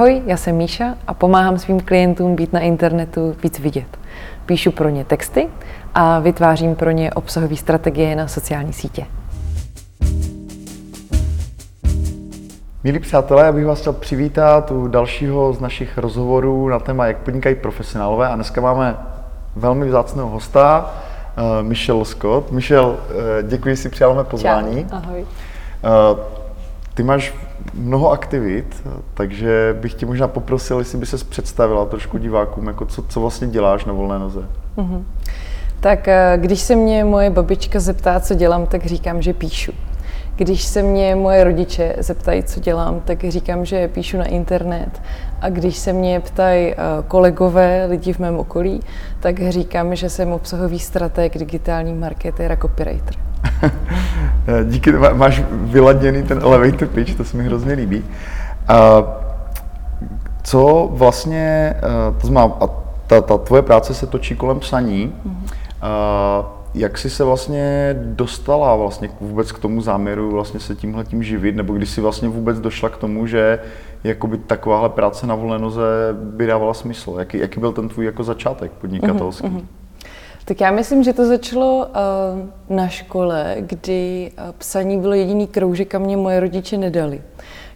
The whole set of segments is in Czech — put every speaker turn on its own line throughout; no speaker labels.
Ahoj, já jsem Míša a pomáhám svým klientům být na internetu víc vidět. Píšu pro ně texty a vytvářím pro ně obsahové strategie na sociální sítě.
Milí přátelé, já bych vás chtěl přivítat u dalšího z našich rozhovorů na téma, jak podnikají profesionálové. A dneska máme velmi vzácného hosta, uh, Michelle Scott. Michelle, uh, děkuji, že si přijal mé pozvání.
Čau, ahoj.
Ty máš mnoho aktivit, takže bych tě možná poprosil, jestli by se představila trošku divákům, jako co, co vlastně děláš na volné noze. Mm-hmm.
Tak když se mě moje babička zeptá, co dělám, tak říkám, že píšu. Když se mě moje rodiče zeptají, co dělám, tak říkám, že píšu na internet. A když se mě ptají kolegové, lidi v mém okolí, tak říkám, že jsem obsahový strateg, digitální marketér a copywriter.
Díky, máš vyladěný ten elevator pitch, to se mi hrozně líbí. A co vlastně, to znamená, a ta, ta tvoje práce se točí kolem psaní, mm-hmm. a jak jsi se vlastně dostala vlastně vůbec k tomu záměru vlastně se tímhle tím živit, nebo když jsi vlastně vůbec došla k tomu, že jakoby takováhle práce na volné noze by dávala smysl? Jaký, jaký byl ten tvůj jako začátek podnikatelský? Mm-hmm.
Tak já myslím, že to začalo uh, na škole, kdy uh, psaní bylo jediný kroužek, kam mě moje rodiče nedali.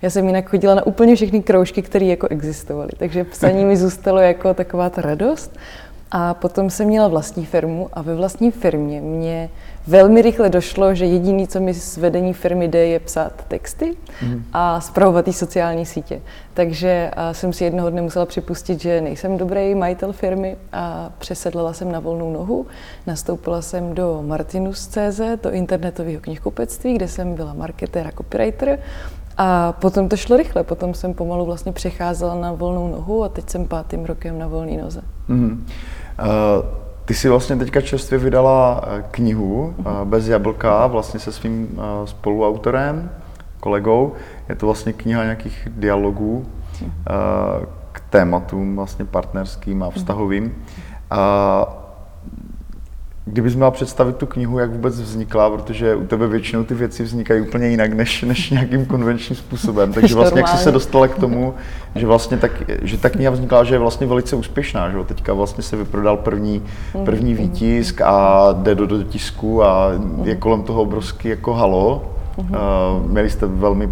Já jsem jinak chodila na úplně všechny kroužky, které jako existovaly. Takže psaní mi zůstalo jako taková ta radost. A potom jsem měla vlastní firmu a ve vlastní firmě mě velmi rychle došlo, že jediný, co mi z vedení firmy jde, je psát texty mm. a zpravovat sociální sítě. Takže jsem si jednoho dne musela připustit, že nejsem dobrý majitel firmy a přesedlala jsem na volnou nohu. Nastoupila jsem do Martinus.cz, do internetového knihkupectví, kde jsem byla marketér a copywriter. A potom to šlo rychle, potom jsem pomalu vlastně přecházela na volnou nohu a teď jsem pátým rokem na volné noze. Mm.
Uh, ty jsi vlastně teďka čerstvě vydala eh, knihu uh, Bez jablka vlastně se svým uh, spoluautorem, kolegou. Je to vlastně kniha nějakých dialogů uh, k tématům vlastně partnerským a vztahovým. Uh, Kdybys měla představit tu knihu, jak vůbec vznikla, protože u tebe většinou ty věci vznikají úplně jinak než, než nějakým konvenčním způsobem. Takže vlastně jak jsi se dostala k tomu, že vlastně tak, že ta kniha vznikla, že je vlastně velice úspěšná, že teďka vlastně se vyprodal první, první výtisk a jde do, do tisku a je kolem toho obrovský jako halo. Uh, měli jste velmi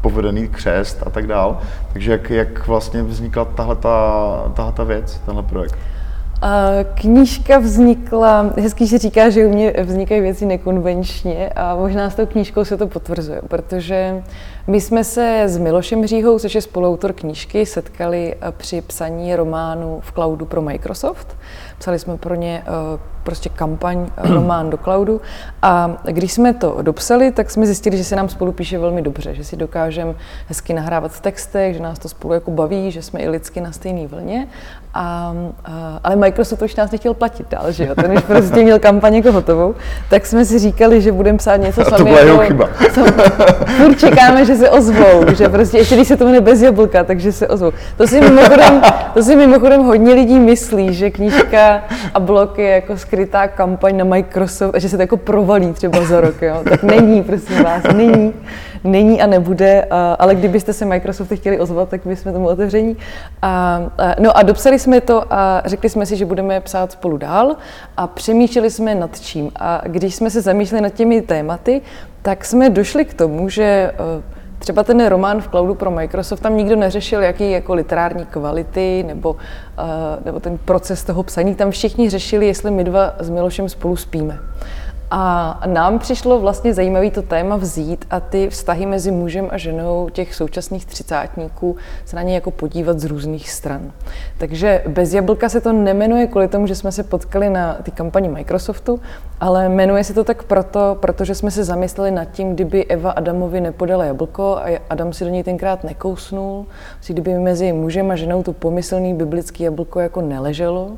povedený křest a tak dál. Takže jak, jak vlastně vznikla tahle ta, ta věc, tenhle projekt?
Knížka vznikla, hezký se říká, že u mě vznikají věci nekonvenčně a možná s tou knížkou se to potvrzuje, protože my jsme se s Milošem Říhou, což je spoluautor knížky, setkali při psaní románu v cloudu pro Microsoft. Psali jsme pro ně eh, prostě kampaň, eh, román do cloudu. A když jsme to dopsali, tak jsme zjistili, že se nám spolu píše velmi dobře, že si dokážeme hezky nahrávat v textech, že nás to spolu jako baví, že jsme i lidsky na stejné vlně. A, a, ale Microsoft už nás nechtěl platit dál, že jo? Ten už prostě měl kampaň jako hotovou. Tak jsme si říkali, že budeme psát něco
sami. To byla jeho chyba.
furt čekáme, že se ozvou, že prostě ještě když se to jmenuje bez jablka, takže se ozvou. To si mimochodem, to si mimochodem hodně lidí myslí, že knížka a blok je jako skrytá kampaň na Microsoft že se to jako provalí třeba za rok, jo? Tak není, prosím vás, není, není a nebude, a, ale kdybyste se Microsofty chtěli ozvat, tak my jsme tomu otevření. A, a, no a dopsali jsme to a řekli jsme si, že budeme psát spolu dál a přemýšleli jsme nad čím. A když jsme se zamýšleli nad těmi tématy, tak jsme došli k tomu, že eh, Třeba ten román v cloudu pro Microsoft, tam nikdo neřešil, jaký jako literární kvality nebo, uh, nebo ten proces toho psaní. Tam všichni řešili, jestli my dva s Milošem spolu spíme. A nám přišlo vlastně zajímavý to téma vzít a ty vztahy mezi mužem a ženou těch současných třicátníků se na ně jako podívat z různých stran. Takže bez jablka se to nemenuje kvůli tomu, že jsme se potkali na ty kampani Microsoftu, ale jmenuje se to tak proto, protože jsme se zamysleli nad tím, kdyby Eva Adamovi nepodala jablko a Adam si do něj tenkrát nekousnul, kdyby mezi mužem a ženou to pomyslný biblický jablko jako neleželo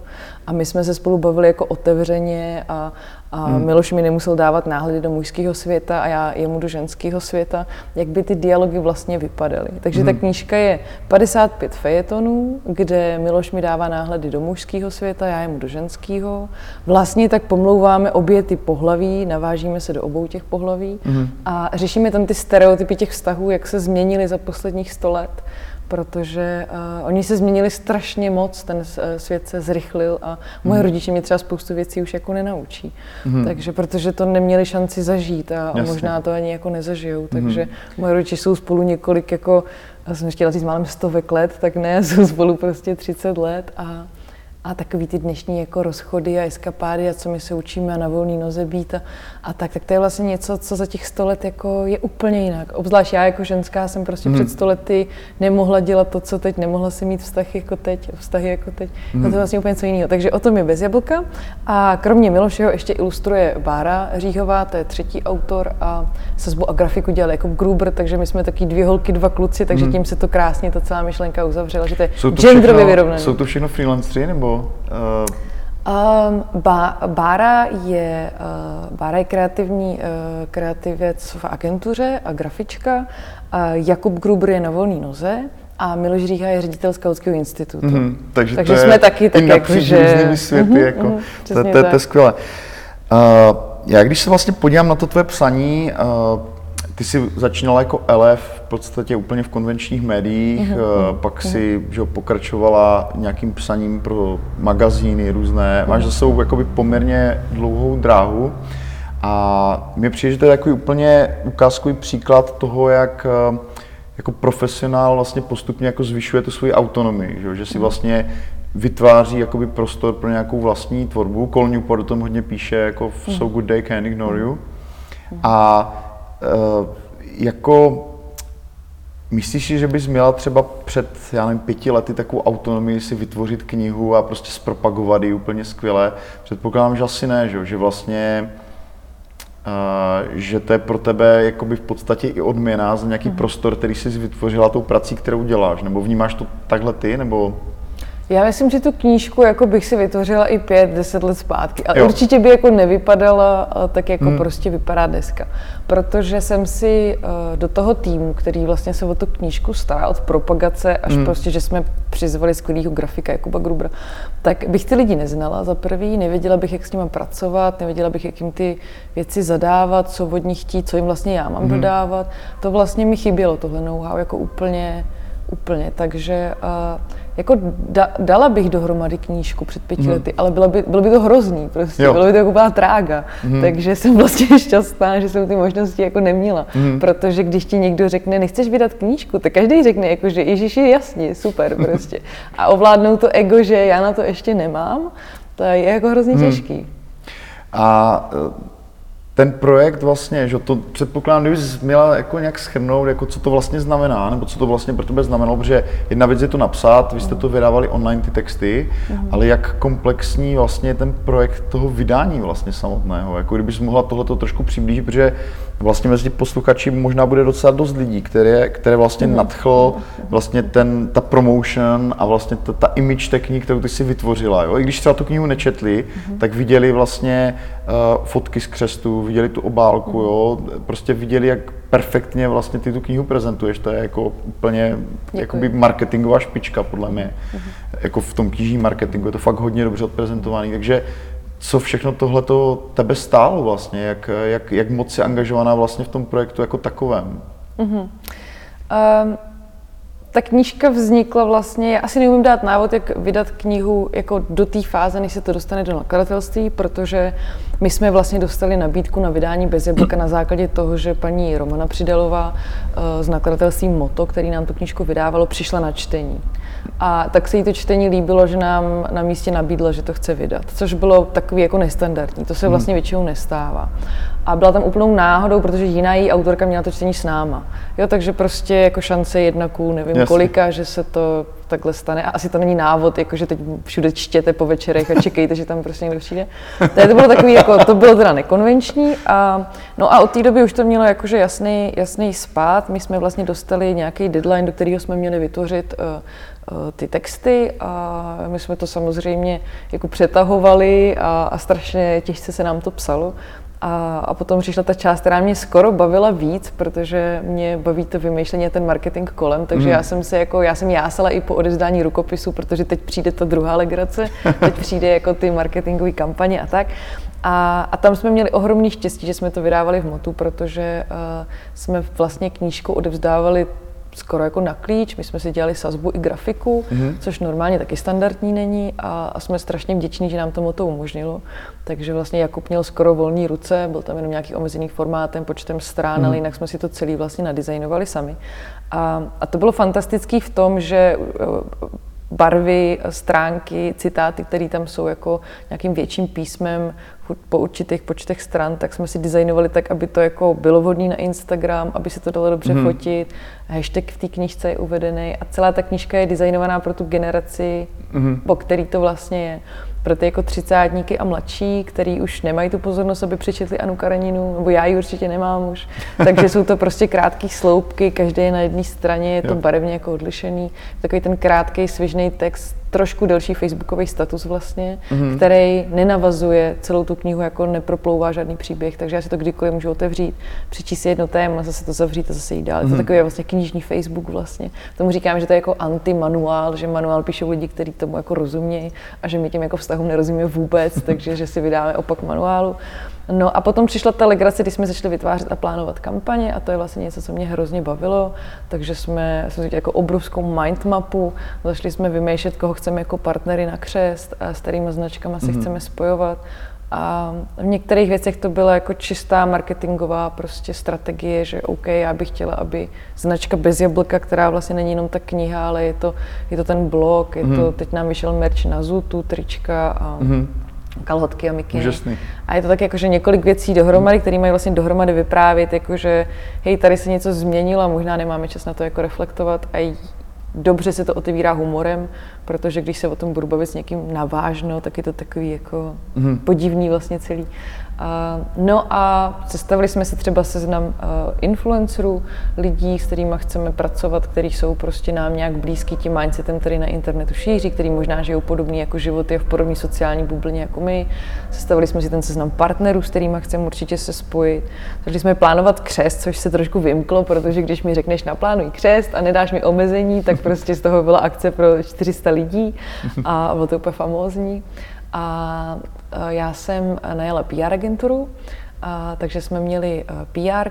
a my jsme se spolu bavili jako otevřeně a, a hmm. Miloš mi nemusel dávat náhledy do mužského světa a já jemu do ženského světa, jak by ty dialogy vlastně vypadaly. Takže hmm. ta knížka je 55 fejetonů, kde Miloš mi dává náhledy do mužského světa, já jemu do ženského. Vlastně tak pomlouváme obě ty pohlaví, navážíme se do obou těch pohlaví hmm. a řešíme tam ty stereotypy těch vztahů, jak se změnily za posledních 100 let protože uh, oni se změnili strašně moc, ten uh, svět se zrychlil a moje hmm. rodiče mě třeba spoustu věcí už jako nenaučí. Hmm. Takže protože to neměli šanci zažít a, a možná to ani jako nezažijou. Takže hmm. moje rodiče jsou spolu několik jako, já jsem chtěla říct málem stovek let, tak ne, jsou spolu prostě 30 let a a takový ty dnešní jako rozchody a eskapády a co my se učíme a na volný noze být a, a tak, tak to je vlastně něco, co za těch sto let jako je úplně jinak. Obzvlášť já jako ženská jsem prostě hmm. před sto lety nemohla dělat to, co teď, nemohla si mít vztahy jako teď, vztahy jako teď. Hmm. to je vlastně úplně co jiného. Takže o tom je bez jablka. A kromě Milošeho ještě ilustruje Bára Říhová, to je třetí autor a sazbu a grafiku dělal jako Gruber, takže my jsme taky dvě holky, dva kluci, takže hmm. tím se to krásně ta celá myšlenka uzavřela, že to je genderově vyrovnané.
Jsou to všechno freelanceri nebo Uh...
Um, ba, Bára je, uh, Bára je kreativní uh, kreativec v agentuře a grafička. Uh, Jakub Gruber je na volné noze a Miloš Říha je ředitel Skautského institutu. Mm-hmm,
takže, takže to jsme je taky tak jako, že... světy, mm-hmm, jako. Mm, to, to, to, to je skvělé. Uh, já když se vlastně podívám na to tvoje psaní, uh, ty jsi začínala jako elef v podstatě úplně v konvenčních médiích, mm-hmm. pak si že pokračovala nějakým psaním pro magazíny různé. Máš za sebou jakoby poměrně dlouhou dráhu a mě přijde, že to je takový úplně ukázkový příklad toho, jak eh, jako profesionál vlastně postupně jako zvyšuje tu svoji autonomii, že, že si mhm. vlastně vytváří jakoby prostor pro nějakou vlastní tvorbu. Cole Newport o tom hodně píše jako v So Good Day Can't Ignore You. Mhm. A Eh, jako Myslíš si, že bys měla třeba před, já nevím, pěti lety takovou autonomii si vytvořit knihu a prostě zpropagovat ji úplně skvěle? Předpokládám, že asi ne, že, že vlastně Uh, že to je pro tebe jakoby v podstatě i odměna za nějaký mm. prostor, který jsi vytvořila tou prací, kterou děláš, nebo vnímáš to takhle ty, nebo...
Já myslím, že tu knížku jako bych si vytvořila i pět, deset let zpátky. A jo. určitě by jako nevypadala tak, jako hmm. prostě vypadá dneska. Protože jsem si uh, do toho týmu, který vlastně se o tu knížku stará od propagace až hmm. prostě, že jsme přizvali skvělého grafika Jakuba Grubra, tak bych ty lidi neznala za prvý, nevěděla bych, jak s nimi pracovat, nevěděla bych, jak jim ty věci zadávat, co od nich chtít, co jim vlastně já mám hmm. dodávat. To vlastně mi chybělo, tohle know-how, jako úplně, úplně. Takže uh, jako da, dala bych dohromady knížku před pěti hmm. lety, ale bylo by, bylo by to hrozný, prostě, jo. bylo by to jako byla trága. Hmm. Takže jsem vlastně šťastná, že jsem ty možnosti jako neměla. Hmm. Protože když ti někdo řekne, nechceš vydat knížku, tak každý řekne, jako, že Ježíši, jasně, super prostě. A ovládnout to ego, že já na to ještě nemám, to je jako hrozně hmm. těžký.
A ten projekt vlastně, že to předpokládám, kdybys měla jako nějak schrnout, jako co to vlastně znamená, nebo co to vlastně pro tebe znamenalo, protože jedna věc je to napsat, vy jste to vydávali online ty texty, mm. ale jak komplexní vlastně je ten projekt toho vydání vlastně samotného, jako kdybys mohla tohleto trošku přiblížit, protože vlastně mezi posluchači možná bude docela dost lidí, které, které vlastně mm. nadchl vlastně ten, ta promotion a vlastně ta, ta image té knihy, kterou ty si vytvořila. Jo? I když třeba tu knihu nečetli, mm. tak viděli vlastně uh, fotky z křestu, viděli tu obálku, jo? prostě viděli, jak perfektně vlastně ty tu knihu prezentuješ. To je jako úplně jakoby marketingová špička podle mě. Mm. Jako v tom knižním marketingu je to fakt hodně dobře odprezentovaný. Takže co všechno tohle to tebe stálo vlastně, jak, jak, jak moc si angažovaná vlastně v tom projektu jako takovém? Mm-hmm. Um,
ta knížka vznikla vlastně, já asi neumím dát návod, jak vydat knihu jako do té fáze, než se to dostane do nakladatelství, protože my jsme vlastně dostali nabídku na vydání bez jablka na základě toho, že paní Romana Přidelová eh, z nakladatelství Moto, který nám tu knížku vydávalo, přišla na čtení. A tak se jí to čtení líbilo, že nám na místě nabídla, že to chce vydat, což bylo takový jako nestandardní, to se hmm. vlastně většinou nestává. A byla tam úplnou náhodou, protože jiná její autorka měla to čtení s náma. Jo, takže prostě jako šance jedna ku nevím Jasně. kolika, že se to takhle stane. A asi to není návod, jako že teď všude čtěte po večerech a čekejte, že tam prostě někdo přijde. To, to bylo takový, jako, to bylo teda nekonvenční. A, no a od té doby už to mělo jakože jasný, jasný spát. My jsme vlastně dostali nějaký deadline, do kterého jsme měli vytvořit uh, ty texty a my jsme to samozřejmě jako přetahovali a, a strašně těžce se nám to psalo. A, a potom přišla ta část, která mě skoro bavila víc, protože mě baví to vymýšlení a ten marketing kolem, takže mm. já jsem se jako, já jsem jásala i po odezdání rukopisu, protože teď přijde ta druhá legrace, teď přijde jako ty marketingové kampaně a tak. A, a tam jsme měli ohromný štěstí, že jsme to vydávali v Motu, protože uh, jsme vlastně knížku odevzdávali skoro jako na klíč. My jsme si dělali sazbu i grafiku, mm-hmm. což normálně taky standardní není a, a jsme strašně vděční, že nám tomu to umožnilo. Takže vlastně Jakub měl skoro volné ruce, byl tam jenom nějaký omezený formátem, počtem strán, mm-hmm. ale jinak jsme si to celý vlastně nadizajnovali sami. A, a to bylo fantastický v tom, že barvy, stránky, citáty, které tam jsou jako nějakým větším písmem po určitých počtech stran, tak jsme si designovali tak, aby to jako bylo vhodné na Instagram, aby se to dalo dobře hmm. fotit. Hashtag v té knižce je uvedený a celá ta knižka je designovaná pro tu generaci, hmm. po který to vlastně je pro ty jako třicátníky a mladší, který už nemají tu pozornost, aby přečetli Anu Kareninu, nebo já ji určitě nemám už. Takže jsou to prostě krátké sloupky, každý je na jedné straně, je to barevně jako odlišený. Takový ten krátký, svižný text, trošku delší facebookový status vlastně, mm-hmm. který nenavazuje celou tu knihu, jako neproplouvá žádný příběh, takže já si to kdykoliv můžu otevřít, přečíst si jedno téma, zase to zavřít a zase jít dál. Mm-hmm. To je mhm. takový vlastně knižní Facebook vlastně. Tomu říkám, že to je jako anti-manuál, že manuál píšou lidi, kteří tomu jako rozumějí a že my těm jako vztahům nerozumíme vůbec, takže že si vydáme opak manuálu. No a potom přišla ta legrace, kdy jsme začali vytvářet a plánovat kampaně a to je vlastně něco, co mě hrozně bavilo, takže jsme, jsme jako obrovskou mindmapu, začali jsme vymýšlet, koho chceme jako partnery na křest a s kterými značkama se mm-hmm. chceme spojovat. A v některých věcech to byla jako čistá marketingová prostě strategie, že OK, já bych chtěla, aby značka bez jablka, která vlastně není jenom ta kniha, ale je to, je to ten blog, je mm-hmm. to, mhm. teď nám vyšel merch na Zutu, trička a mm-hmm kalhotky a mikiny.
Úžasný.
A je to tak jakože několik věcí dohromady, které mají vlastně dohromady vyprávět, jakože hej, tady se něco změnilo a možná nemáme čas na to jako reflektovat a dobře se to otevírá humorem, protože když se o tom budu bavit s někým navážno, tak je to takový jako mm. podivný vlastně celý. No a sestavili jsme si třeba seznam influencerů, lidí, s kterými chceme pracovat, kteří jsou prostě nám nějak blízký tím mindsetem, který na internetu šíří, který možná žijou podobný jako životy a v podobné sociální bublině jako my. Sestavili jsme si ten seznam partnerů, s kterými chceme určitě se spojit. Začali jsme plánovat křest, což se trošku vymklo, protože když mi řekneš naplánuj křest a nedáš mi omezení, tak prostě z toho byla akce pro 400 lidí a bylo to úplně famózní. A já jsem najela PR agenturu, a, takže jsme měli PR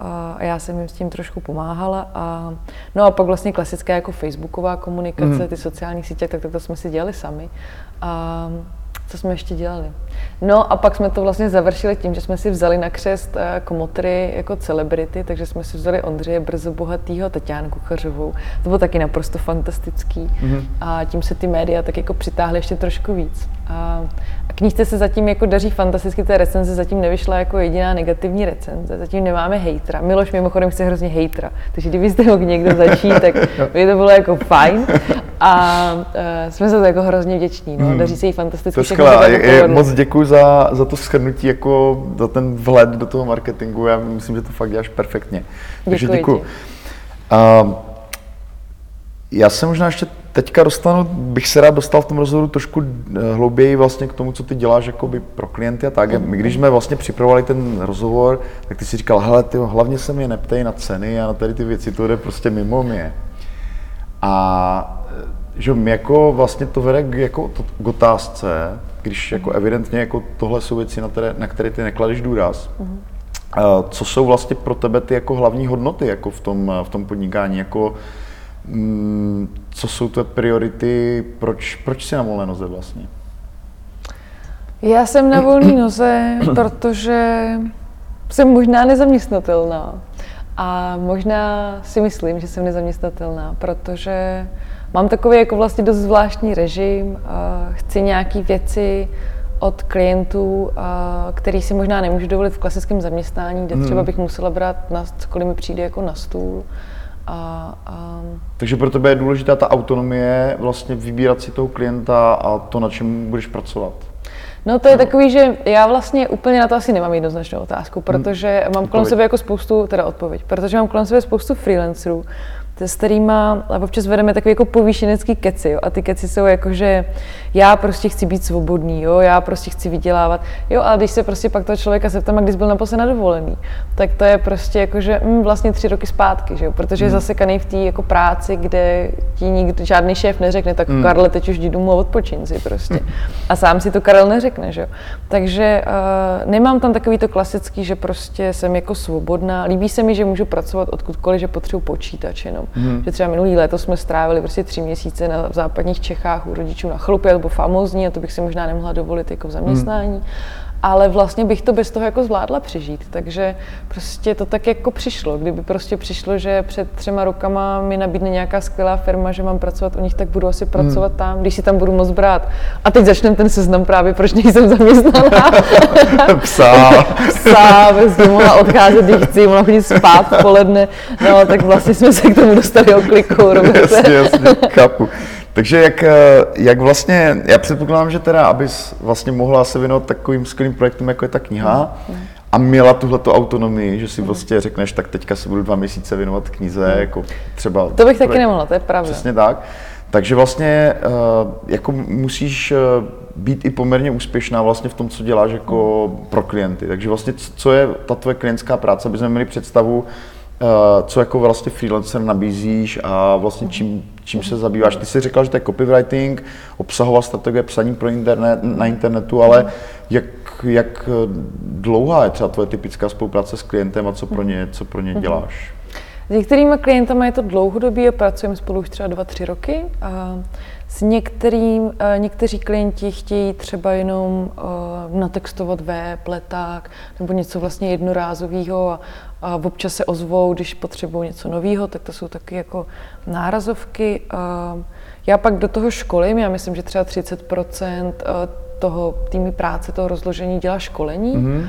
a já jsem jim s tím trošku pomáhala. A, no a pak vlastně klasická jako facebooková komunikace, mm. ty sociální sítě, tak to jsme si dělali sami. A, co jsme ještě dělali? No a pak jsme to vlastně završili tím, že jsme si vzali na křest eh, komotry jako celebrity, takže jsme si vzali Ondřeje Brzo Bohatýho, Tatiánu Kuchařovou. To bylo taky naprosto fantastický. Mm-hmm. A tím se ty média tak jako přitáhly ještě trošku víc. A, knížce se zatím jako daří fantasticky, té recenze zatím nevyšla jako jediná negativní recenze, zatím nemáme hejtra. Miloš mimochodem chce hrozně hejtra, takže kdybyste mohl někdo začít, tak by to bylo jako fajn. A uh, jsme za to jako hrozně vděční, no. Hmm. daří se jí fantasticky.
To je, moc děkuji za, za to shrnutí, jako za ten vhled do toho marketingu, já myslím, že to fakt děláš perfektně. Takže děkuji. Uh, já jsem možná ještě teďka dostanu, bych se rád dostal v tom rozhovoru trošku eh, hlouběji vlastně k tomu, co ty děláš jakoby pro klienty a tak. My když jsme vlastně připravovali ten rozhovor, tak ty si říkal, hele, ty hlavně se mě neptej na ceny a na tady ty věci, to jde prostě mimo mě. A eh, že mě jako vlastně to vede k, jako, to, k otázce, když jako evidentně jako tohle jsou věci, na které, na které ty nekladeš důraz, uh-huh. co jsou vlastně pro tebe ty jako hlavní hodnoty jako v tom, v tom podnikání, jako Mm, co jsou to priority, proč, proč jsi na volné noze vlastně?
Já jsem na volné noze, protože jsem možná nezaměstnatelná. A možná si myslím, že jsem nezaměstnatelná, protože mám takový jako vlastně dost zvláštní režim. Chci nějaké věci od klientů, který si možná nemůžu dovolit v klasickém zaměstnání, kde třeba hmm. bych musela brát na cokoliv mi přijde jako na stůl. A, a...
Takže pro tebe je důležitá ta autonomie, vlastně vybírat si toho klienta a to, na čem budeš pracovat.
No to je takový, že já vlastně úplně na to asi nemám jednoznačnou otázku, protože mám kolem sebe jako spoustu, teda odpověď, protože mám kolem sebe spoustu freelancerů, s kterými občas vedeme takový jako povýšenecký keci. Jo? A ty keci jsou jako, že já prostě chci být svobodný, jo? já prostě chci vydělávat. Jo, ale když se prostě pak toho člověka zeptám, když byl naposled na dovolený, tak to je prostě jako, že mm, vlastně tři roky zpátky, že jo? protože je hmm. zasekaný v té jako práci, kde ti nikdo, žádný šéf neřekne, tak mm. Karle, teď už jdi domů a odpočin si prostě. A sám si to Karel neřekne, že jo. Takže uh, nemám tam takový to klasický, že prostě jsem jako svobodná. Líbí se mi, že můžu pracovat odkudkoliv, že potřebuji počítač jenom Hmm. Že třeba minulý léto jsme strávili prostě tři měsíce na, v západních Čechách u rodičů na chlupě, to bylo famózní a to bych si možná nemohla dovolit jako v zaměstnání. Hmm ale vlastně bych to bez toho jako zvládla přežít. Takže prostě to tak jako přišlo. Kdyby prostě přišlo, že před třema rokama mi nabídne nějaká skvělá firma, že mám pracovat u nich, tak budu asi pracovat hmm. tam, když si tam budu moc brát. A teď začneme ten seznam právě, proč nejsem zaměstnaná.
Psa.
Psa, prostě mohla odcházet, když chci, mohla chodit spát v poledne. No, tak vlastně jsme se k tomu dostali oklikou,
Jasně, jasně, chápu. Takže jak, eh, jak vlastně, já předpokládám, že teda, abys vlastně mohla se věnovat takovým skvělým projektům, jako je ta kniha, mm. a měla tuhleto autonomii, že si mm. vlastně řekneš, tak teďka se budu dva měsíce věnovat knize, mm. jako třeba...
To bych taky nemohla, to je pravda.
Přesně tak. Takže vlastně eh, jako musíš eh, být i poměrně úspěšná vlastně v tom, co děláš jako pro klienty. Takže vlastně co je ta tvoje klientská práce, aby jsme měli představu, co jako vlastně freelancer nabízíš a vlastně čím čím se zabýváš. Ty jsi řekla, že to je copywriting, obsahová strategie, psaní pro internet, na internetu, ale jak, jak dlouhá je třeba tvoje typická spolupráce s klientem a co pro ně, co pro ně mhm. děláš?
S některými klientami je to dlouhodobí a pracujeme spolu už třeba dva, tři roky. A s některým, někteří klienti chtějí třeba jenom uh, natextovat web, leták nebo něco vlastně jednorázového a, a občas se ozvou, když potřebují něco nového, tak to jsou taky jako nárazovky. Já pak do toho školím, já myslím, že třeba 30% toho týmy práce, toho rozložení dělá školení. Mm-hmm.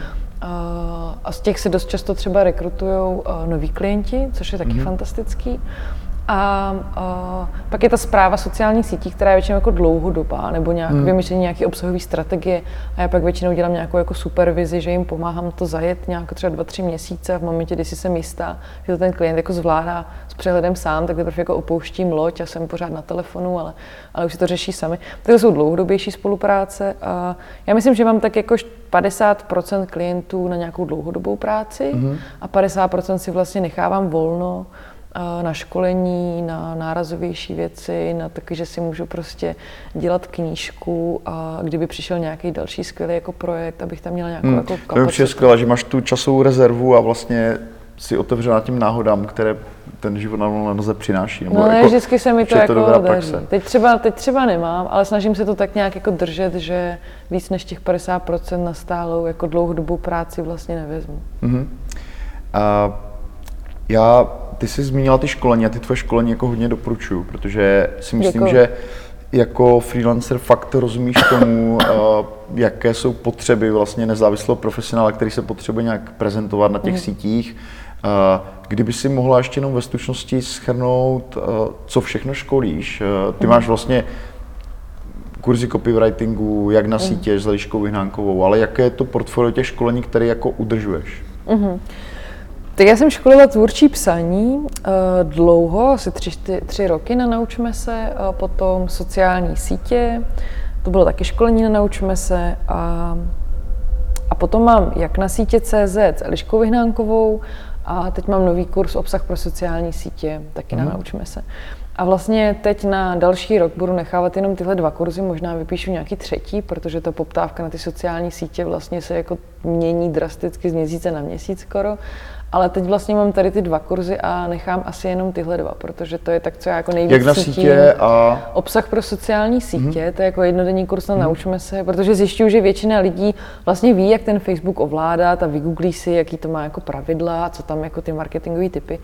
A z těch se dost často třeba rekrutují noví klienti, což je taky mm-hmm. fantastický. A, a pak je ta zpráva sociálních sítí, která je většinou jako dlouhodobá, nebo nějak hmm. vymyšlení nějaké obsahové strategie. A já pak většinou dělám nějakou jako supervizi, že jim pomáhám to zajet nějak třeba dva, tři měsíce a v momentě, kdy si jsem jistá, že to ten klient jako zvládá s přehledem sám, tak teprve jako opouštím loď a jsem pořád na telefonu, ale, ale už si to řeší sami. Tak to jsou dlouhodobější spolupráce. A já myslím, že mám tak jako 50% klientů na nějakou dlouhodobou práci hmm. a 50% si vlastně nechávám volno na školení, na nárazovější věci, na taky, že si můžu prostě dělat knížku a kdyby přišel nějaký další skvělý jako projekt, abych tam měla nějakou hmm. jako kapacitu.
To je skvělé, že máš tu časovou rezervu a vlastně si otevřená tím náhodám, které ten život na noze přináší.
Nebo no ne, jako, vždycky se mi to jako to daří. Teď třeba, teď třeba nemám, ale snažím se to tak nějak jako držet, že víc než těch 50% na stálou jako dlouhodobou práci vlastně nevezmu. Mm-hmm.
Uh, já ty jsi zmínila ty školení a ty tvoje školení jako hodně doporučuju, protože si myslím, Děkuji. že jako freelancer fakt rozumíš tomu, uh, jaké jsou potřeby vlastně nezávislého profesionála, který se potřebuje nějak prezentovat na těch mm. sítích. Uh, kdyby si mohla ještě jenom ve stručnosti schrnout, uh, co všechno školíš. Ty mm. máš vlastně kurzy copywritingu, jak na mhm. sítě s Eliškou Vyhnánkovou, ale jaké je to portfolio těch školení, které jako udržuješ? Mm-hmm.
Tak já jsem školila tvůrčí psaní uh, dlouho, asi tři, tři, tři roky na Naučme se, uh, potom sociální sítě, to bylo taky školení na Naučme se a, a potom mám jak na sítě CZ s Eliškou Vyhnánkovou a teď mám nový kurz obsah pro sociální sítě, taky mm. na mhm. Naučme se. A vlastně teď na další rok budu nechávat jenom tyhle dva kurzy, možná vypíšu nějaký třetí, protože ta poptávka na ty sociální sítě vlastně se jako mění drasticky z měsíce na měsíc skoro. Ale teď vlastně mám tady ty dva kurzy a nechám asi jenom tyhle dva, protože to je tak, co já jako nejvíc
Jak na cítím. sítě a...
Obsah pro sociální sítě, mm-hmm. to je jako jednodenní kurz na mm-hmm. Naučme se, protože zjišťuju, že většina lidí vlastně ví, jak ten Facebook ovládat a vygooglí si, jaký to má jako pravidla, co tam jako ty marketingové typy.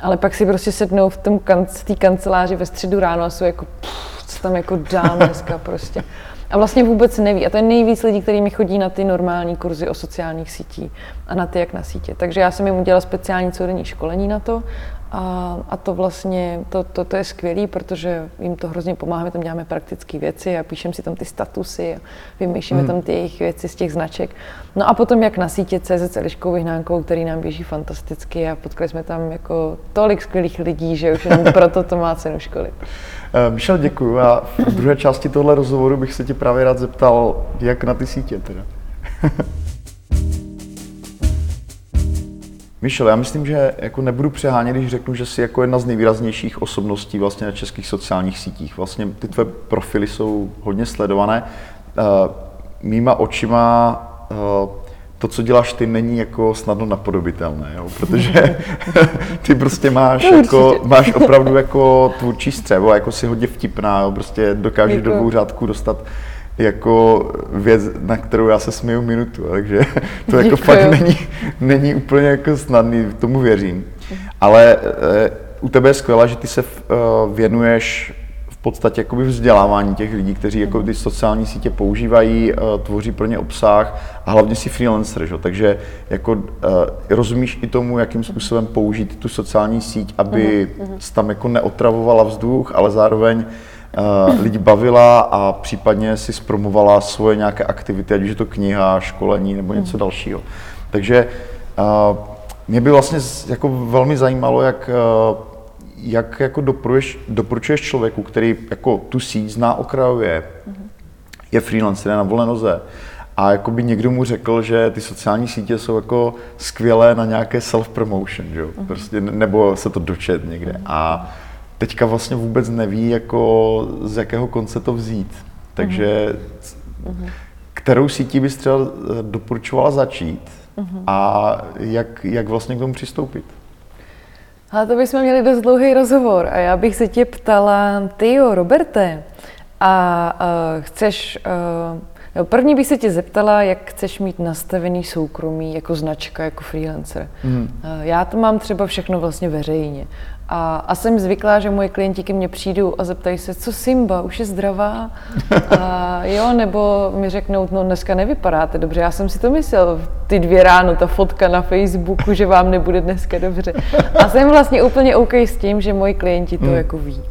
Ale pak si prostě sednou v tom té kanceláři ve středu ráno a jsou jako, pff, co tam jako dám dneska prostě. A vlastně vůbec neví. A to je nejvíc lidí, kteří mi chodí na ty normální kurzy o sociálních sítí a na ty, jak na sítě. Takže já jsem jim udělala speciální celodenní školení na to a, a to vlastně, to, to, to je skvělé, protože jim to hrozně pomáhá, my tam děláme praktické věci a píšeme si tam ty statusy a vymýšlíme hmm. tam ty jejich věci z těch značek. No a potom jak na sítě CZ s Eliškou Vyhnánkou, který nám běží fantasticky a potkali jsme tam jako tolik skvělých lidí, že už jenom proto to má cenu školy.
Eh, Michal, děkuji. A v druhé části tohle rozhovoru bych se tě právě rád zeptal, jak na ty sítě teda. Michel, já myslím, že jako nebudu přehánět, když řeknu, že jsi jako jedna z nejvýraznějších osobností vlastně na českých sociálních sítích. Vlastně ty tvé profily jsou hodně sledované. Uh, mýma očima uh, to, co děláš ty, není jako snadno napodobitelné, jo? protože ty prostě máš, jako, máš opravdu jako tvůrčí střevo, jako si hodně vtipná, jo? prostě dokážeš do dvou řádků dostat jako věc, na kterou já se směju minutu, takže to jako Děkuju. fakt není, není úplně jako snadný, tomu věřím. Ale e, u tebe je skvělé, že ty se v, e, věnuješ podstatě jakoby vzdělávání těch lidí, kteří jako ty sociální sítě používají, uh, tvoří pro ně obsah a hlavně si freelancer, že? takže jako rozumíš i tomu, jakým způsobem použít tu sociální síť, aby uh-huh. tam jako neotravovala vzduch, ale zároveň lidi bavila a případně si zpromovala svoje nějaké aktivity, ať už je to kniha, školení nebo něco uh-huh. dalšího. Takže uh, mě by vlastně jako velmi zajímalo, jak uh, jak jako doporučuješ, doporučuješ člověku, který jako tu síť zná okrajově, mm-hmm. je freelancer, je na volné noze, a jako by někdo mu řekl, že ty sociální sítě jsou jako skvělé na nějaké self-promotion, že? Mm-hmm. Prostě, nebo se to dočet někde. A teďka vlastně vůbec neví, jako z jakého konce to vzít. Takže mm-hmm. kterou sítí bys třeba doporučovala začít mm-hmm. a jak, jak vlastně k tomu přistoupit?
Ale to bychom měli dost dlouhý rozhovor a já bych se tě ptala, ty jo, Roberte, a uh, chceš, uh, no první bych se tě zeptala, jak chceš mít nastavený soukromí jako značka, jako freelancer. Mm. Uh, já to mám třeba všechno vlastně veřejně. A, a jsem zvyklá, že moje klienti ke mně přijdou a zeptají se, co Simba, už je zdravá? A jo, nebo mi řeknou, no dneska nevypadáte dobře, já jsem si to myslel, ty dvě ráno, ta fotka na Facebooku, že vám nebude dneska dobře. A jsem vlastně úplně OK s tím, že moji klienti to hmm. jako ví.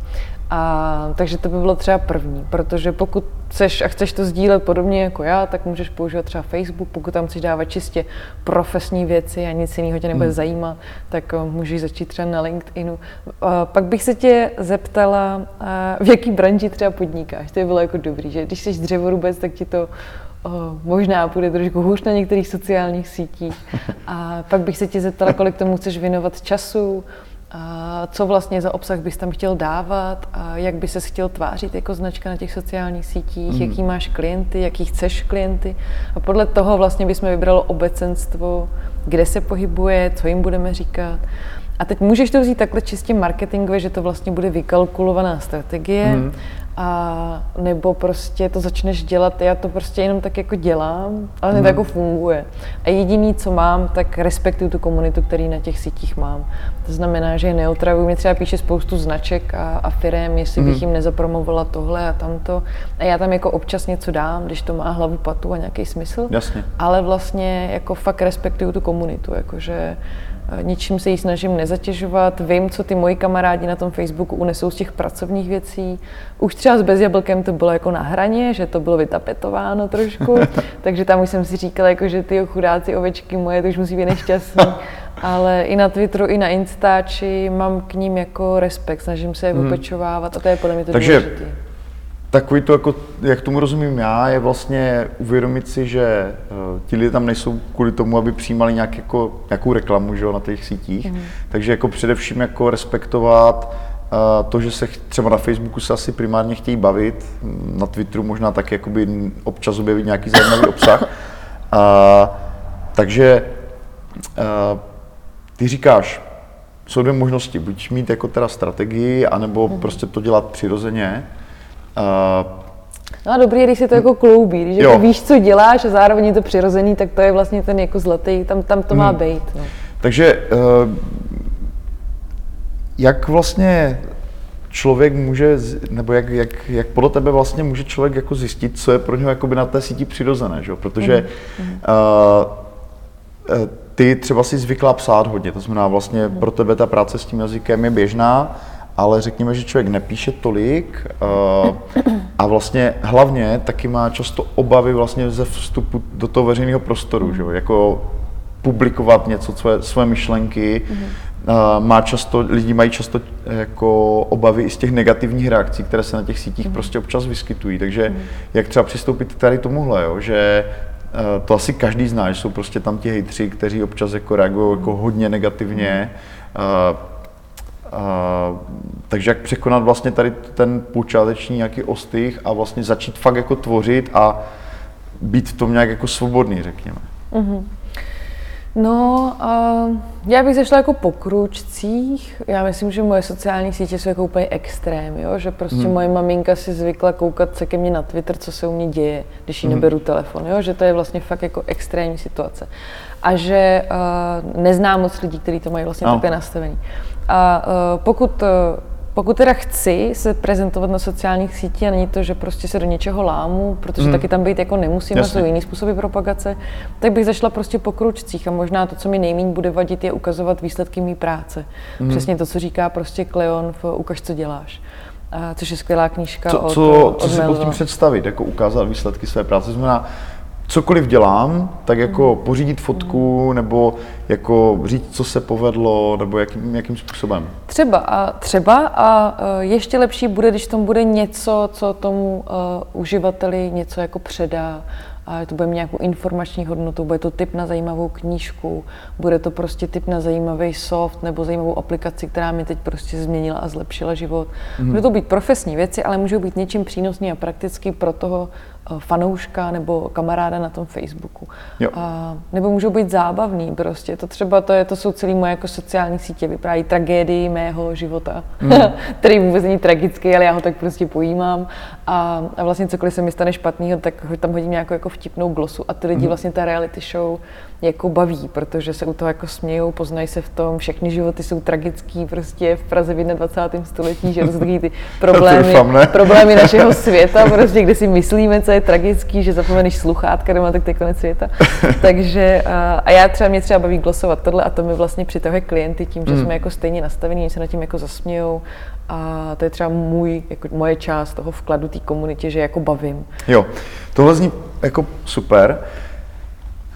A, takže to by bylo třeba první, protože pokud chceš a chceš to sdílet podobně jako já, tak můžeš používat třeba Facebook, pokud tam chceš dávat čistě profesní věci a nic jiného tě nebude hmm. zajímat, tak uh, můžeš začít třeba na LinkedInu. Uh, pak bych se tě zeptala, uh, v jaký branži třeba podnikáš. To by bylo jako dobrý, že když jsi dřevorubec, tak ti to uh, možná půjde trošku hůř na některých sociálních sítích. A pak bych se tě zeptala, kolik tomu chceš věnovat času, a co vlastně za obsah bys tam chtěl dávat a jak by se chtěl tvářit jako značka na těch sociálních sítích, mm. jaký máš klienty, jaký chceš klienty a podle toho vlastně bychom vybrali obecenstvo, kde se pohybuje, co jim budeme říkat. A teď můžeš to vzít takhle čistě marketingově, že to vlastně bude vykalkulovaná strategie mm a nebo prostě to začneš dělat, já to prostě jenom tak jako dělám, ale hmm. to jako funguje. A jediný, co mám, tak respektuju tu komunitu, který na těch sítích mám. To znamená, že je neotravuju. Mě třeba píše spoustu značek a, a firem, jestli hmm. bych jim nezapromovala tohle a tamto. A já tam jako občas něco dám, když to má hlavu patu a nějaký smysl.
Jasně.
Ale vlastně jako fakt respektuju tu komunitu, jakože ničím se jí snažím nezatěžovat. Vím, co ty moji kamarádi na tom Facebooku unesou z těch pracovních věcí. Už třeba s Bezjablkem to bylo jako na hraně, že to bylo vytapetováno trošku, takže tam už jsem si říkala, jako, že ty chudáci ovečky moje, to už musí být nešťastný. Ale i na Twitteru, i na Instači mám k ním jako respekt, snažím se je opečovávat a to je podle mě to
takže, důležitý. Takový to, jako, jak tomu rozumím já, je vlastně uvědomit si, že uh, ti lidé tam nejsou kvůli tomu, aby přijímali nějak jako, nějakou reklamu že, na těch sítích. Mm. Takže jako především jako respektovat uh, to, že se třeba na Facebooku se asi primárně chtějí bavit, na Twitteru možná tak jakoby občas objevit nějaký zajímavý obsah. Uh, takže uh, ty říkáš, jsou dvě možnosti, buď mít jako teda strategii, anebo mm. prostě to dělat přirozeně.
Uh, No a dobrý, když si to jako kloubí, když jako víš, co děláš a zároveň je to přirozený, tak to je vlastně ten jako zlatý, tam, tam to má hmm. být. No.
Takže uh, jak vlastně člověk může, nebo jak, jak, jak podle tebe vlastně může člověk jako zjistit, co je pro něho jakoby na té síti přirozené, že? protože uh, ty třeba si zvykla psát hodně, to znamená vlastně mm. pro tebe ta práce s tím jazykem je běžná, ale řekněme, že člověk nepíše tolik uh, a vlastně hlavně taky má často obavy vlastně ze vstupu do toho veřejného prostoru, že? jako publikovat něco, své, své myšlenky. Mm-hmm. Uh, má často, lidi mají často jako obavy i z těch negativních reakcí, které se na těch sítích mm-hmm. prostě občas vyskytují. Takže mm-hmm. jak třeba přistoupit tady tomuhle, jo? že to asi každý zná, že jsou prostě tam ti hejtři, kteří občas jako reagují jako hodně negativně. Uh, Uh, takže jak překonat vlastně tady ten počáteční nějaký ostych a vlastně začít fakt jako tvořit a být v tom nějak jako svobodný, řekněme. Uh-huh.
No, uh, já bych zašla jako po kručcích. Já myslím, že moje sociální sítě jsou jako úplně extrém, jo? že prostě hmm. moje maminka si zvykla koukat se ke mně na Twitter, co se u mě děje, když jí hmm. neberu telefon, jo? že to je vlastně fakt jako extrémní situace. A že uh, neznám moc lidí, kteří to mají vlastně no. takhle nastavený. A uh, pokud uh, pokud teda chci se prezentovat na sociálních sítích a není to, že prostě se do něčeho lámu, protože hmm. taky tam být jako nemusím, a jsou jiný způsoby propagace, tak bych zašla prostě po kručcích a možná to, co mi nejméně bude vadit, je ukazovat výsledky mé práce. Hmm. Přesně to, co říká prostě Kleon v Ukaž, co děláš. A, což je skvělá knížka
co,
od,
co,
od
co si pod tím představit, jako ukázat výsledky své práce, znamená, cokoliv dělám, tak jako mm. pořídit fotku mm. nebo jako říct, co se povedlo, nebo jakým, jakým způsobem?
Třeba a třeba a e, ještě lepší bude, když tam bude něco, co tomu uh, uživateli něco jako předá, a to bude mít nějakou informační hodnotu, bude to tip na zajímavou knížku, bude to prostě tip na zajímavý soft nebo zajímavou aplikaci, která mi teď prostě změnila a zlepšila život. Mm. Bude to být profesní věci, ale můžou být něčím přínosný a praktický pro toho fanouška nebo kamaráda na tom Facebooku. Jo. A, nebo můžou být zábavný prostě. To třeba to, je, to jsou celé moje jako sociální sítě, vypráví tragédii mého života, mm. který vůbec není tragický, ale já ho tak prostě pojímám. A, a vlastně cokoliv se mi stane špatného, tak tam hodím nějakou jako vtipnou glosu a ty lidi mm. vlastně ta reality show jako baví, protože se u toho jako smějou, poznají se v tom, všechny životy jsou tragický prostě v Praze v 21. století, že jsou ty problémy, problémy našeho světa, prostě, kde si myslíme, co je tragický, že zapomeneš sluchátka doma, tak to je konec světa. Takže a já třeba mě třeba baví glosovat tohle a to mi vlastně přitahuje klienty tím, že hmm. jsme jako stejně nastavení, se na tím jako zasmějou a to je třeba můj, jako moje část toho vkladu té komunitě, že jako bavím.
Jo, tohle zní jako super.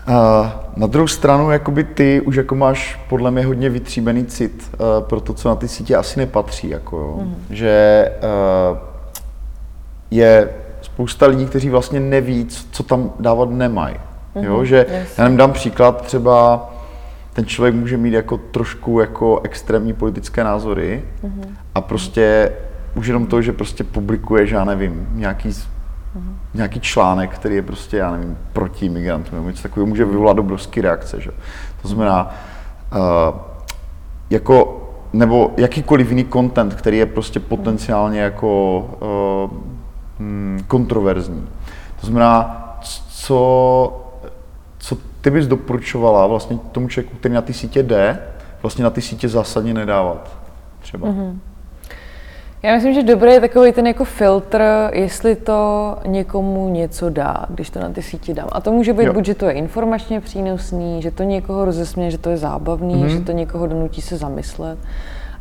A na druhou stranu, jakoby ty už jako máš podle mě hodně vytříbený cit uh, pro to, co na ty sítě asi nepatří. Jako jo. Mm. Že uh, je spousta lidí, kteří vlastně neví, co tam dávat nemají. Mm-hmm, jo? Že yes. já nevím, dám příklad, třeba ten člověk může mít jako trošku jako extrémní politické názory mm-hmm. a prostě už jenom to, že prostě publikuje, že já nevím, nějaký mm-hmm. Nějaký článek, který je prostě, já nevím, proti imigrantům nebo něco takového, může vyvolat obrovský reakce. Že? To znamená, uh, jako, nebo jakýkoliv jiný content, který je prostě potenciálně jako uh, hmm, kontroverzní. To znamená, co, co ty bys doporučovala vlastně tomu člověku, který na ty sítě jde, vlastně na ty sítě zásadně nedávat třeba? Mm-hmm.
Já myslím, že dobrý je takový ten jako filtr, jestli to někomu něco dá, když to na ty sítě dám. A to může být jo. buď, že to je informačně přínosný, že to někoho rozesměje, že to je zábavný, mm-hmm. že to někoho donutí se zamyslet.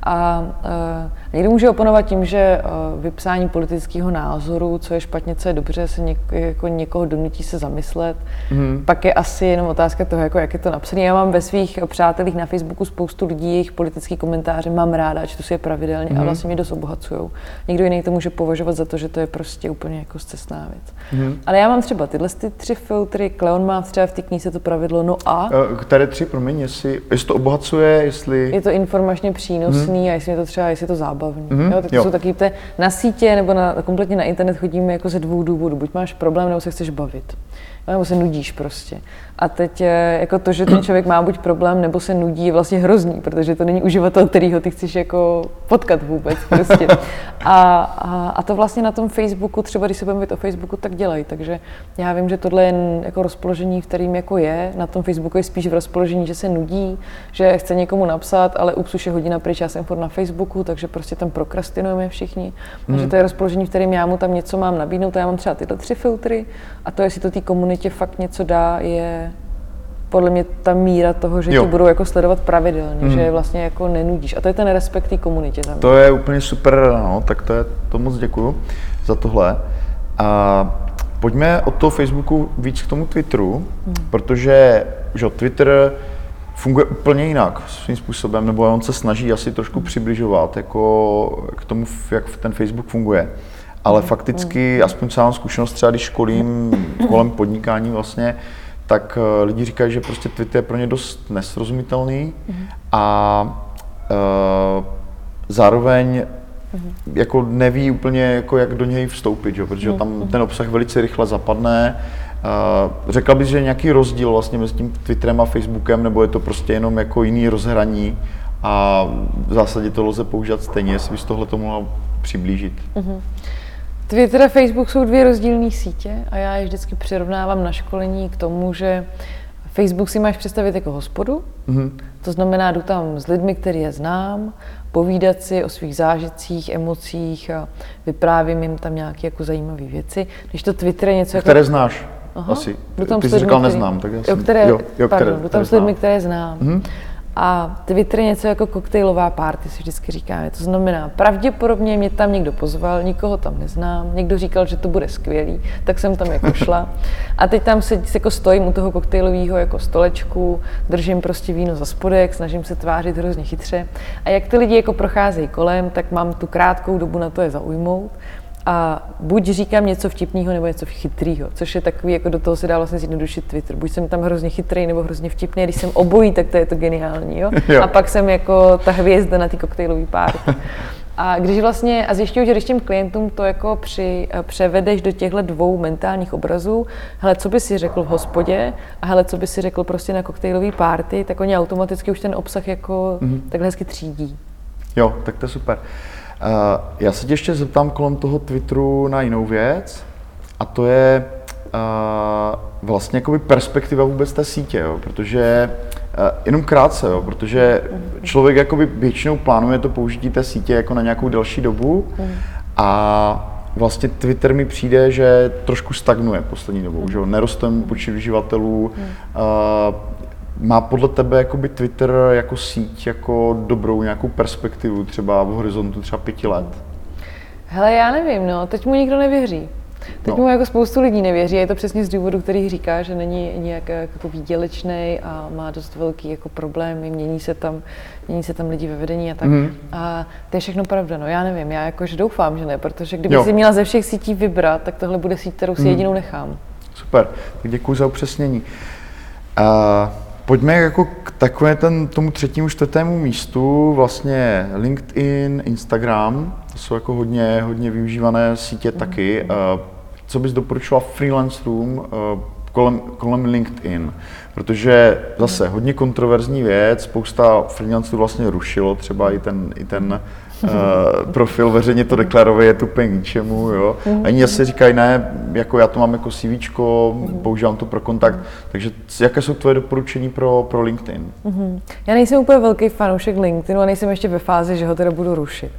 A uh, někdo může oponovat tím, že uh, vypsání politického názoru, co je špatně, co je dobře, se něk, jako někoho donutí se zamyslet. Mm. Pak je asi jenom otázka toho, jako jak je to napsané. Já mám ve svých přátelích na Facebooku spoustu lidí, jejich politický komentáře mám ráda, čtu si je pravidelně mm. a mhm. vlastně mě dost obohacují. Někdo jiný to může považovat za to, že to je prostě úplně jako zcestná věc. Mm. Ale já mám třeba tyhle ty tři filtry, Kleon má třeba v té knize to pravidlo, no a...
Které tři, promiň, jestli, jestli to obohacuje, jestli...
Je to informačně přínosný, mm jasný a jestli je to třeba, jestli je to zábavný. Mm-hmm. Jo, tak to jo. jsou taky te, na sítě nebo na, kompletně na internet chodíme jako ze dvou důvodů. Buď máš problém, nebo se chceš bavit. Nebo se nudíš prostě. A teď eh, jako to, že ten člověk má buď problém nebo se nudí, je vlastně hrozný, protože to není uživatel, kterýho ty chceš jako potkat vůbec. Prostě. A, a, a, to vlastně na tom Facebooku, třeba když se budeme o Facebooku, tak dělají. Takže já vím, že tohle je jako rozpoložení, v kterým jako je. Na tom Facebooku je spíš v rozpoložení, že se nudí, že chce někomu napsat, ale ups, už je hodina pryč, já jsem furt na Facebooku, takže prostě tam prokrastinujeme všichni. Takže hmm. to je rozpoložení, v kterým já mu tam něco mám nabídnout. A já mám třeba tyhle tři filtry a to, jestli to té komunitě fakt něco dá, je podle mě ta míra toho, že jo. tě budou jako sledovat pravidelně, mm. že je vlastně jako nenudíš. A to je ten respekt té komunitě za mě.
To je úplně super, no, tak to je, to moc děkuju za tohle. A pojďme od toho Facebooku víc k tomu Twitteru, mm. protože že Twitter funguje úplně jinak svým způsobem, nebo on se snaží asi trošku mm. přibližovat jako k tomu, jak ten Facebook funguje. Ale mm. fakticky, aspoň sám zkušenost třeba, když školím kolem podnikání vlastně, tak uh, lidi říkají, že prostě Twitter je pro ně dost nesrozumitelný mm-hmm. a uh, zároveň mm-hmm. jako neví úplně, jako jak do něj vstoupit, že? protože mm-hmm. tam ten obsah velice rychle zapadne, Uh, řekla bys, že je nějaký rozdíl vlastně mezi tím Twitterem a Facebookem, nebo je to prostě jenom jako jiný rozhraní a v zásadě to lze používat stejně, jestli bys tohle to mohla přiblížit. Uh-huh.
Twitter a Facebook jsou dvě rozdílné sítě a já je vždycky přirovnávám na školení k tomu, že Facebook si máš představit jako hospodu, mm-hmm. to znamená, jdu tam s lidmi, který je znám, povídat si o svých zážitcích, emocích a vyprávím jim tam nějaké jako zajímavé věci. Když to Twitter je něco
Které jako... znáš? Aha. Asi.
tam
Ty jsi říkal který... neznám, tak já
jsem... Jo, které, jo, jo, pardon, které, jdu tam s lidmi, které znám. Mm-hmm. A Twitter je něco jako koktejlová party, si vždycky říkáme. To znamená, pravděpodobně mě tam někdo pozval, nikoho tam neznám, někdo říkal, že to bude skvělý, tak jsem tam jako šla. A teď tam se jako stojím u toho koktejlového jako stolečku, držím prostě víno za spodek, snažím se tvářit hrozně chytře. A jak ty lidi jako procházejí kolem, tak mám tu krátkou dobu na to je zaujmout a buď říkám něco vtipného nebo něco chytrého, což je takový, jako do toho se dá vlastně zjednodušit Twitter. Buď jsem tam hrozně chytrý nebo hrozně vtipný, když jsem obojí, tak to je to geniální. Jo? jo. A pak jsem jako ta hvězda na té koktejlové párty. A když vlastně, a zjišťuju, že když těm klientům to jako při, převedeš do těchto dvou mentálních obrazů, hele, co by si řekl v hospodě a hele, co by si řekl prostě na koktejlové párty, tak oni automaticky už ten obsah jako mm-hmm. takhle hezky třídí.
Jo, tak to je super. Uh, já se tě ještě zeptám kolem toho Twitteru na jinou věc, a to je uh, vlastně jakoby perspektiva vůbec té sítě, jo? protože uh, jenom krátce, jo? protože člověk jakoby většinou plánuje to použití té sítě jako na nějakou delší dobu a vlastně Twitter mi přijde, že trošku stagnuje poslední dobou, že neroste počet uživatelů, uh, má podle tebe jakoby Twitter jako síť jako dobrou nějakou perspektivu třeba v horizontu třeba pěti let?
Hele, já nevím, no, teď mu nikdo nevěří. Teď no. mu jako spoustu lidí nevěří, je to přesně z důvodu, který říká, že není nějak jako výdělečný a má dost velký jako problémy, mění se tam, mění se tam lidi ve vedení a tak. Mm. A to je všechno pravda, no já nevím, já jakože doufám, že ne, protože kdyby jo. si měla ze všech sítí vybrat, tak tohle bude síť, kterou si mm. jedinou nechám.
Super, tak děkuji za upřesnění. Uh, Pojďme jako k takové ten, tomu třetímu, čtvrtému místu, vlastně LinkedIn, Instagram, to jsou jako hodně, hodně využívané sítě mm. taky. Eh, co bys doporučila Freelance Room eh, kolem, kolem LinkedIn? Protože zase hodně kontroverzní věc, spousta freelanců vlastně rušilo třeba i ten, i ten profil veřejně to deklaruje, je to úplně k ničemu, jo. A oni asi říkají, ne, jako já to mám jako CV, používám to pro kontakt, takže jaké jsou tvoje doporučení pro, pro LinkedIn?
Mm-hmm. Já nejsem úplně velký fanoušek LinkedInu a nejsem ještě ve fázi, že ho teda budu rušit.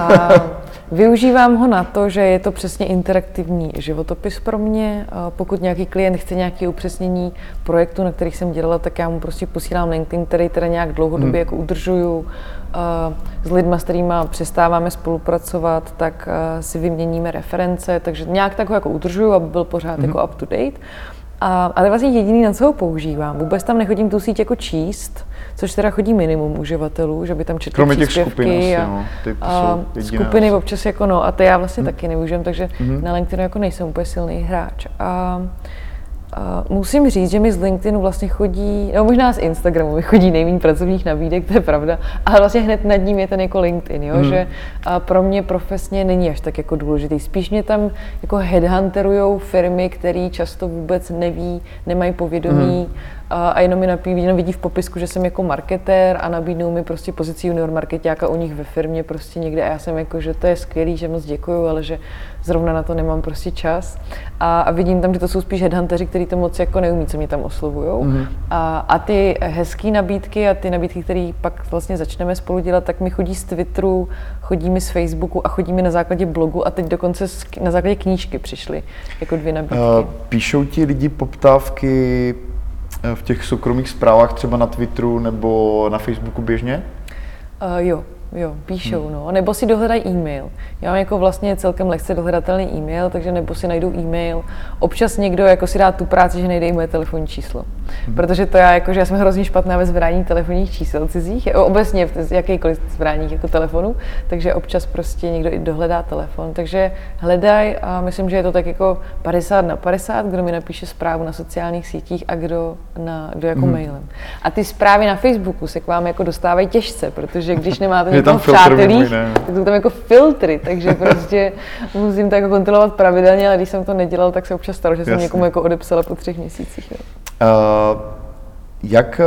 A Využívám ho na to, že je to přesně interaktivní životopis pro mě. Pokud nějaký klient chce nějaké upřesnění projektu, na kterých jsem dělala, tak já mu prostě posílám LinkedIn, který teda nějak dlouhodobě hmm. jako udržuju. S lidmi, s kterými přestáváme spolupracovat, tak si vyměníme reference, takže nějak tak ho jako udržuju, aby byl pořád hmm. jako up to date. A, ale vlastně jediný, na co ho používám. Vůbec tam nechodím tu síť jako číst, což teda chodí minimum uživatelů, že by tam četli
Kromě těch skupin asi, a,
no, ty a skupiny asi. občas jako no, a ty já vlastně hmm. taky nevyužijem, takže hmm. na LinkedInu jako nejsem úplně silný hráč. A, musím říct, že mi z LinkedInu vlastně chodí, no možná z Instagramu mi chodí nejméně pracovních nabídek, to je pravda, ale vlastně hned nad ním je ten jako LinkedIn, jo, hmm. že a pro mě profesně není až tak jako důležitý. Spíš mě tam jako headhunterujou firmy, které často vůbec neví, nemají povědomí, hmm a jenom mi napí, jenom vidí v popisku, že jsem jako marketér a nabídnou mi prostě pozici junior marketáka u nich ve firmě prostě někde a já jsem jako, že to je skvělý, že moc děkuju, ale že zrovna na to nemám prostě čas. A, a vidím tam, že to jsou spíš headhunteři, kteří to moc jako neumí, co mě tam oslovují. Mm-hmm. A, a ty hezké nabídky a ty nabídky, které pak vlastně začneme spolu dělat, tak mi chodí z Twitteru, chodí mi z Facebooku a chodí mi na základě blogu a teď dokonce na základě knížky přišly jako dvě nabídky.
Píšou ti lidi poptávky v těch soukromých zprávách třeba na Twitteru nebo na Facebooku běžně?
Uh, jo, jo, píšou, hmm. no. Nebo si dohledají e-mail. Já mám jako vlastně celkem lehce dohledatelný e-mail, takže nebo si najdou e-mail. Občas někdo jako si dá tu práci, že nejde i moje telefonní číslo. Hmm. Protože to já, jakože já jsem hrozně špatná ve zbrání telefonních čísel cizích, obecně v jakýkoliv zbraních jako telefonu, takže občas prostě někdo i dohledá telefon. Takže hledaj a myslím, že je to tak jako 50 na 50, kdo mi napíše zprávu na sociálních sítích a kdo, na, kdo jako hmm. mailem. A ty zprávy na Facebooku se k vám jako dostávají těžce, protože když nemáte někoho v přátelích, tak jsou tam jako filtry, takže prostě musím to jako kontrolovat pravidelně, ale když jsem to nedělal, tak se občas stalo, že jsem Jasně. někomu jako odepsala po třech měsících. Uh,
jak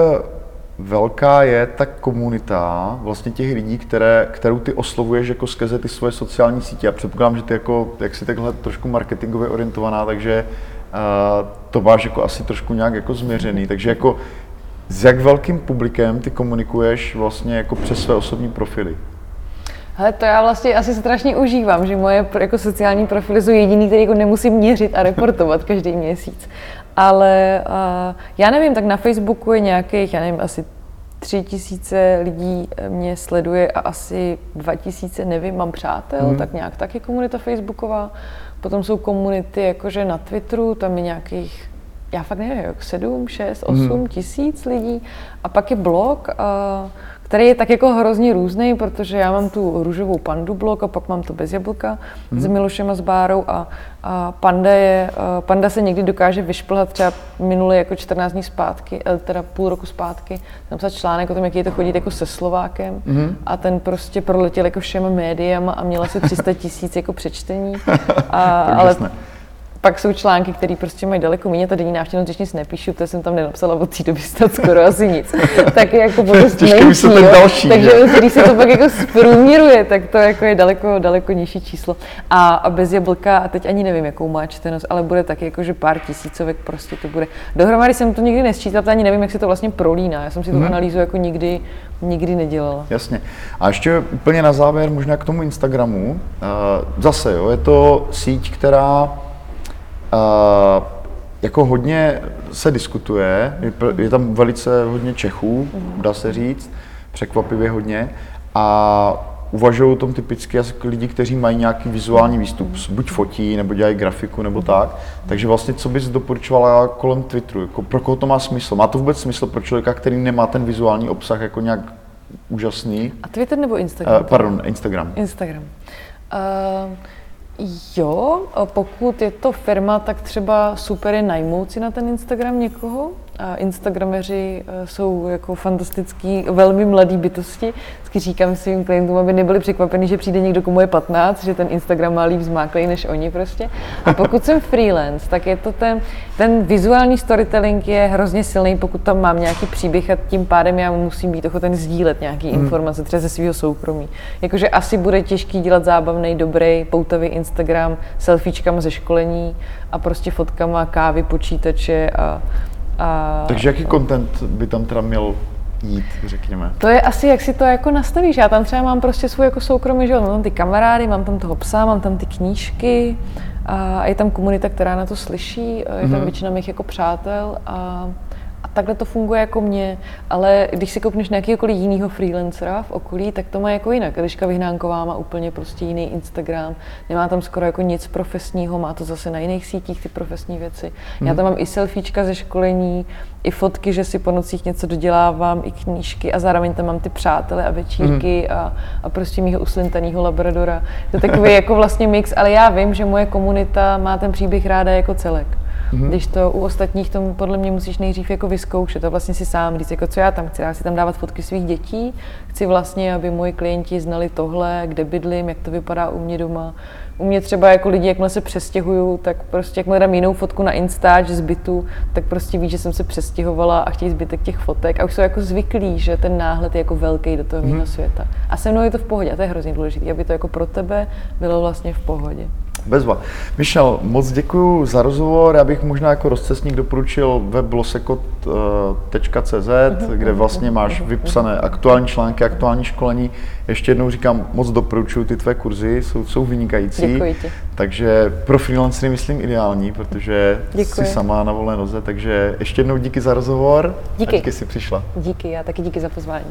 velká je ta komunita vlastně těch lidí, které, kterou ty oslovuješ jako skrze ty svoje sociální sítě. Já předpokládám, že ty jako, jak jsi takhle trošku marketingově orientovaná, takže uh, to máš jako asi trošku nějak jako změřený. Takže jako s jak velkým publikem ty komunikuješ vlastně jako přes své osobní profily?
Hele, to já vlastně asi strašně užívám, že moje jako sociální profily jsou jediný, který jako nemusím měřit a reportovat každý měsíc. Ale uh, já nevím, tak na Facebooku je nějakých, já nevím, asi tři tisíce lidí mě sleduje a asi dva tisíce, nevím, mám přátel, hmm. tak nějak taky komunita facebooková. Potom jsou komunity jakože na Twitteru, tam je nějakých, já fakt nevím, jak sedm, šest, osm hmm. tisíc lidí. A pak je blog, uh, který je tak jako hrozně různý, protože já mám tu růžovou pandu blok a pak mám to bez jablka mm. s Milošem a s Bárou a, a panda, je, panda se někdy dokáže vyšplhat třeba minulý jako 14 dní zpátky, eh, teda půl roku zpátky, napsat článek o tom, jaký je to chodit jako se Slovákem mm. a ten prostě proletěl jako všem médiama a měl asi 300 tisíc jako přečtení. A, ale, pak jsou články, které prostě mají daleko méně, ta denní návštěvnost, když nic nepíšu, protože jsem tam nenapsala od té doby snad skoro asi nic, tak je jako dost menší, další, takže když se to pak jako zprůměruje, tak to jako je daleko, daleko nižší číslo. A, a bez jablka, a teď ani nevím, jakou má čtenost, ale bude taky jako, že pár tisícovek prostě to bude. Dohromady jsem to nikdy nesčítala, ani nevím, jak se to vlastně prolíná. Já jsem si tu hmm. analýzu jako nikdy, nikdy nedělala.
Jasně. A ještě úplně na závěr možná k tomu Instagramu. Zase, jo, je to síť, která Uh, jako hodně se diskutuje, je tam velice hodně Čechů, mm. dá se říct, překvapivě hodně, a uvažují o tom typicky jako lidi, kteří mají nějaký vizuální výstup, buď fotí, nebo dělají grafiku, nebo tak. Takže vlastně, co bys doporučovala kolem Twitteru? Jako pro koho to má smysl? Má to vůbec smysl pro člověka, který nemá ten vizuální obsah jako nějak úžasný?
A Twitter nebo Instagram?
Uh, pardon, Instagram.
Instagram. Uh, Jo, pokud je to firma, tak třeba super je najmout si na ten Instagram někoho, Instagrameři eh, jsou jako fantastický, velmi mladý bytosti. Vždycky říkám svým klientům, aby nebyli překvapeni, že přijde někdo, komu je 15, že ten Instagram má líp zmáklej než oni prostě. A pokud jsem freelance, tak je to ten, ten vizuální storytelling je hrozně silný, pokud tam mám nějaký příběh a tím pádem já musím být ochoten sdílet nějaký hmm. informace, třeba ze svého soukromí. Jakože asi bude těžký dělat zábavný, dobrý, poutavý Instagram selfiečkama ze školení a prostě fotkama kávy, počítače a
a... Takže jaký content by tam teda měl jít, řekněme?
To je asi, jak si to jako nastavíš. Já tam třeba mám prostě svůj jako soukromý život. Mám tam ty kamarády, mám tam toho psa, mám tam ty knížky a je tam komunita, která na to slyší, je tam mm-hmm. většina mých jako přátel a takhle to funguje jako mě, ale když si koupneš nějakýkoliv jiného freelancera v okolí, tak to má jako jinak. Eliška Vyhnánková má úplně prostě jiný Instagram, nemá tam skoro jako nic profesního, má to zase na jiných sítích ty profesní věci. Hmm. Já tam mám i selfiečka ze školení, i fotky, že si po nocích něco dodělávám, i knížky a zároveň tam mám ty přátele a večírky hmm. a, a prostě mýho uslintaného labradora. To je takový jako vlastně mix, ale já vím, že moje komunita má ten příběh ráda jako celek. Mm-hmm. Když to u ostatních tomu podle mě musíš nejdřív jako vyzkoušet a vlastně si sám říct, jako co já tam chci. Já si tam dávat fotky svých dětí, chci vlastně, aby moji klienti znali tohle, kde bydlím, jak to vypadá u mě doma. U mě třeba jako lidi, jakmile se přestěhuju, tak prostě jakmile dám jinou fotku na Instač z bytu, tak prostě ví, že jsem se přestěhovala a chtějí zbytek těch fotek a už jsou jako zvyklí, že ten náhled je jako velký do toho mm-hmm. světa. A se mnou je to v pohodě a to je hrozně důležité, aby to jako pro tebe bylo vlastně v pohodě.
Bezva. Michal, moc děkuji za rozhovor. Já bych možná jako rozcestník doporučil web losekot.cz, kde vlastně máš vypsané aktuální články, aktuální školení. Ještě jednou říkám, moc doporučuji ty tvé kurzy, jsou, jsou vynikající.
Děkuji ti.
Takže pro freelancery myslím ideální, protože děkuji. jsi sama na volné noze. Takže ještě jednou díky za rozhovor.
Díky.
Díky, jsi přišla.
Díky, já taky díky za pozvání.